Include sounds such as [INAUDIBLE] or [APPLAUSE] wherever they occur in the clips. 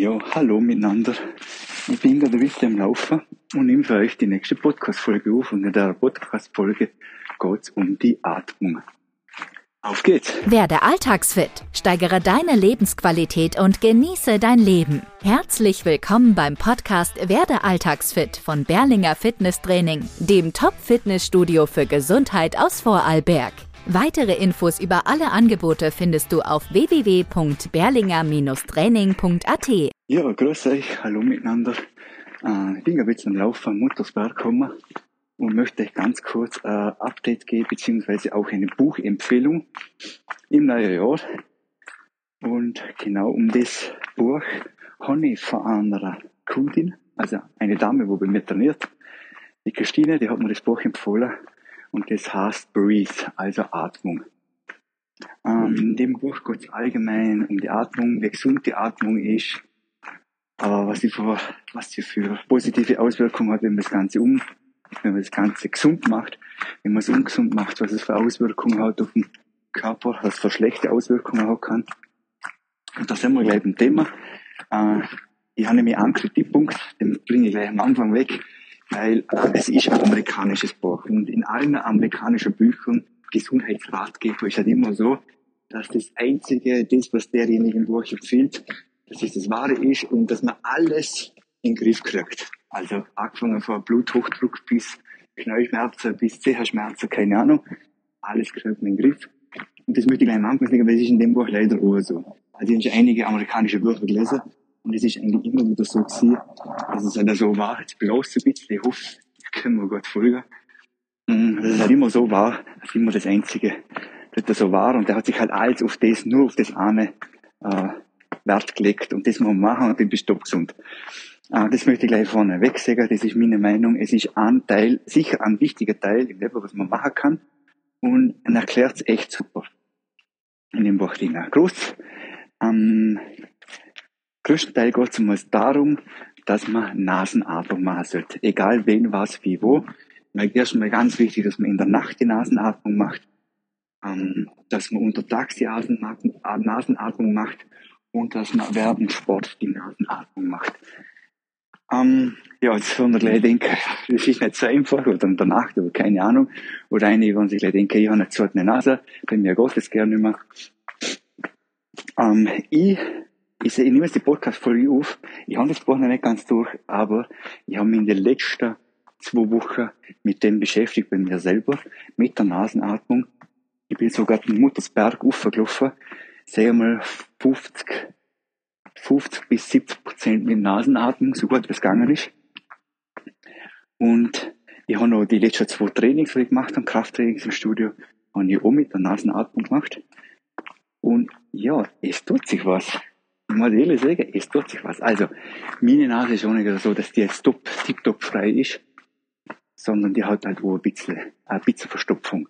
Ja, hallo miteinander. Ich bin gerade wieder am Laufen und nehme für euch die nächste Podcast-Folge auf. Und in der Podcast-Folge geht es um die Atmung. Auf geht's! Werde alltagsfit, steigere deine Lebensqualität und genieße dein Leben. Herzlich willkommen beim Podcast Werde alltagsfit von Berlinger Fitnesstraining, dem Top-Fitnessstudio für Gesundheit aus Vorarlberg. Weitere Infos über alle Angebote findest du auf www.berlinger-training.at. Ja, grüß euch, hallo miteinander. Äh, ich bin ein bisschen am Laufen am Muttersberg gekommen und möchte euch ganz kurz ein Update geben, beziehungsweise auch eine Buchempfehlung im neuen Jahr. Und genau um das Buch habe ich von einer Kundin, also eine Dame, die bei mir trainiert, die Christine, die hat mir das Buch empfohlen und das heißt Breathe, also Atmung. Ähm, in dem Buch geht es allgemein um die Atmung, wie gesund die Atmung ist, aber was sie für, was sie für positive Auswirkungen hat, wenn man das Ganze um, wenn man das Ganze gesund macht, wenn man es ungesund macht, was es für Auswirkungen hat auf den Körper, was für schlechte Auswirkungen haben kann. Und da sind wir gleich beim Thema. Äh, ich habe nämlich einen Kritikpunkt, den bringe ich gleich am Anfang weg weil äh, es ist ein amerikanisches Buch und in allen amerikanischen Büchern Gesundheitsratgeber ist halt immer so, dass das Einzige, das, was derjenige im Buch empfiehlt, dass es das Wahre ist und dass man alles in den Griff kriegt. Also angefangen von Bluthochdruck bis Knöchelschmerzen bis CH-Schmerzen, keine Ahnung. Alles kriegt man in den Griff. Und das möchte ich gleich am Anfang sagen, weil es ist in dem Buch leider auch so. Also ich habe schon einige amerikanische Bücher gelesen und es ist eigentlich immer wieder so gewesen, dass es halt so war, jetzt bloß ein bisschen, ich hoffe, ich kann mir gut folgen, mm, dass es halt immer so war, dass immer das Einzige das so war. Und der hat sich halt alles auf das, nur auf das eine äh, Wert gelegt. Und das muss man machen und dann bist du gesund. Äh, das möchte ich gleich vorne weg das ist meine Meinung, es ist ein Teil, sicher ein wichtiger Teil im Leben, was man machen kann. Und er erklärt es echt super. In dem Buch drin. Groß, ähm, größten Teil geht es darum, dass man Nasenatmung sollte. Egal wen, was, wie, wo. Erstmal ganz wichtig, dass man in der Nacht die Nasenatmung macht, ähm, dass man untertags die Nasenatmung macht und dass man während dem Sport die Nasenatmung macht. Ähm, ja, jetzt werden wir gleich denken, [LAUGHS] das ist nicht so einfach, oder in der Nacht, oder keine Ahnung. Oder einige werden sich gleich denken, ich habe nicht so eine Nase, bei mir geht das gerne nicht mehr. Ähm, ich ich, ich nehme jetzt die Podcast-Folge auf. Ich habe das Buch noch nicht ganz durch, aber ich habe mich in den letzten zwei Wochen mit dem beschäftigt, bei mir selber, mit der Nasenatmung. Ich bin sogar den Muttersberg aufgelaufen, wir mal 50, 50 bis 70 Prozent mit Nasenatmung, so gut wie es gegangen ist. Und ich habe noch die letzten zwei Trainings, die ich gemacht habe, Krafttrainings im Studio, habe ich auch mit der Nasenatmung gemacht. Und ja, es tut sich was muss ehrlich sagen, es tut sich was. Also, meine Nase ist auch nicht so, dass die jetzt top, tiptop frei ist, sondern die hat halt auch ein bisschen, ein bisschen Verstopfung.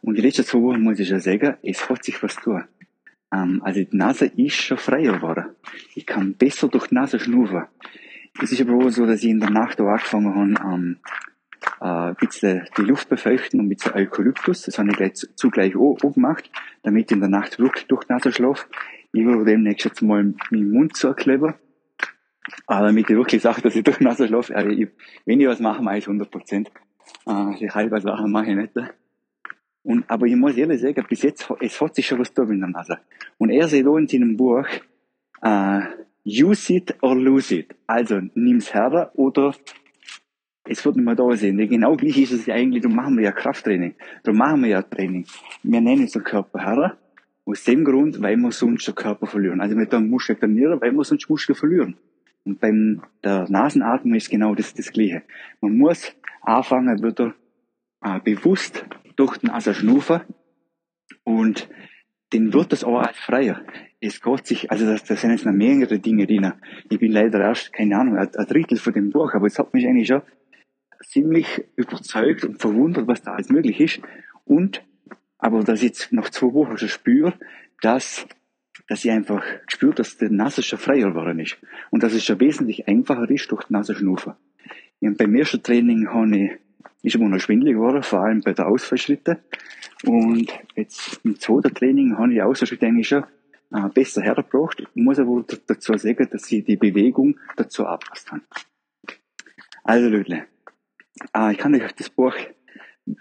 Und die letzten zwei Wochen muss ich schon sagen, es hat sich was tun. Ähm, also die Nase ist schon freier geworden. Ich kann besser durch die Nase schnaufen. Es ist aber auch so, dass ich in der Nacht auch angefangen habe, ähm, äh, ein bisschen die Luft befeuchten und mit so Eukalyptus. Das habe ich gleich zugleich auch, auch gemacht, damit ich in der Nacht wirklich durch die Nase schlafe. Ich will demnächst jetzt mal meinen Mund zukleben. Aber damit ich wirklich sage, dass ich durch die Nase schlafe, also ich, wenn ich was mache, mache ich 100 Prozent. Äh, die halbe Sachen mache ich nicht. Und, aber ich muss ehrlich sagen, bis jetzt, es hat sich schon was da in der Nase. Und er sagt auch in seinem Buch, äh, use it or lose it. Also, nimm's her oder es wird nicht mehr da sein. Genau gleich ist es ja eigentlich, darum machen wir ja Krafttraining. Darum machen wir ja Training. Wir nennen den Körper her. Aus dem Grund, weil wir sonst den Körper verlieren. Also wir tun Muskeln trainieren, weil wir sonst Muskeln verlieren. Und beim der Nasenatmung ist genau das, das Gleiche. Man muss anfangen, wieder äh, bewusst durch den Nase schnaufen und dann wird das auch als freier. Es geht sich, also das sind jetzt noch mehrere Dinge drin. Ich bin leider erst, keine Ahnung, ein, ein Drittel von dem durch, aber es hat mich eigentlich schon ziemlich überzeugt und verwundert, was da alles möglich ist. Und, aber dass ich jetzt nach zwei Wochen schon spüre, dass, dass ich einfach spüre, dass die Nase schon freier geworden ist. Und dass es schon wesentlich einfacher ist durch die Nase schnaufen. Beim ersten Training habe ich, ist immer noch schwindelig geworden, vor allem bei den Ausfallschritten. Und jetzt im zweiten Training habe ich Ausfallschritte eigentlich schon äh, besser hergebracht. Ich muss aber dazu sagen, dass sie die Bewegung dazu abpasst haben. Also Leute, äh, ich kann euch das Buch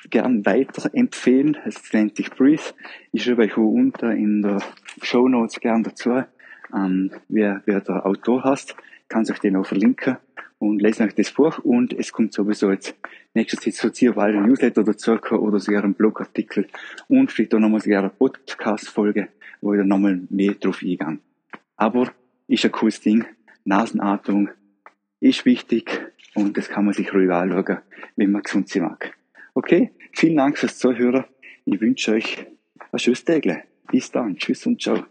gern weiterempfehlen. Es nennt sich Breathe. Ich schreibe euch unten in der Show Notes gern dazu, ähm, wer, wer der Autor heißt. Kann euch den auch verlinken und lesen euch das Buch und es kommt sowieso jetzt nächstes Zeit so circa ein Newsletter dazu oder sogar ein Blogartikel und vielleicht auch nochmal sogar eine Podcast-Folge, wo ich dann nochmal mehr drauf eingehe. Aber ist ein cooles Ding. Nasenatmung ist wichtig und das kann man sich ruhig anschauen, wenn man gesund sein mag. Okay, vielen Dank fürs Zuhören. Ich wünsche euch ein schönes Tag. Bis dann. Tschüss und ciao.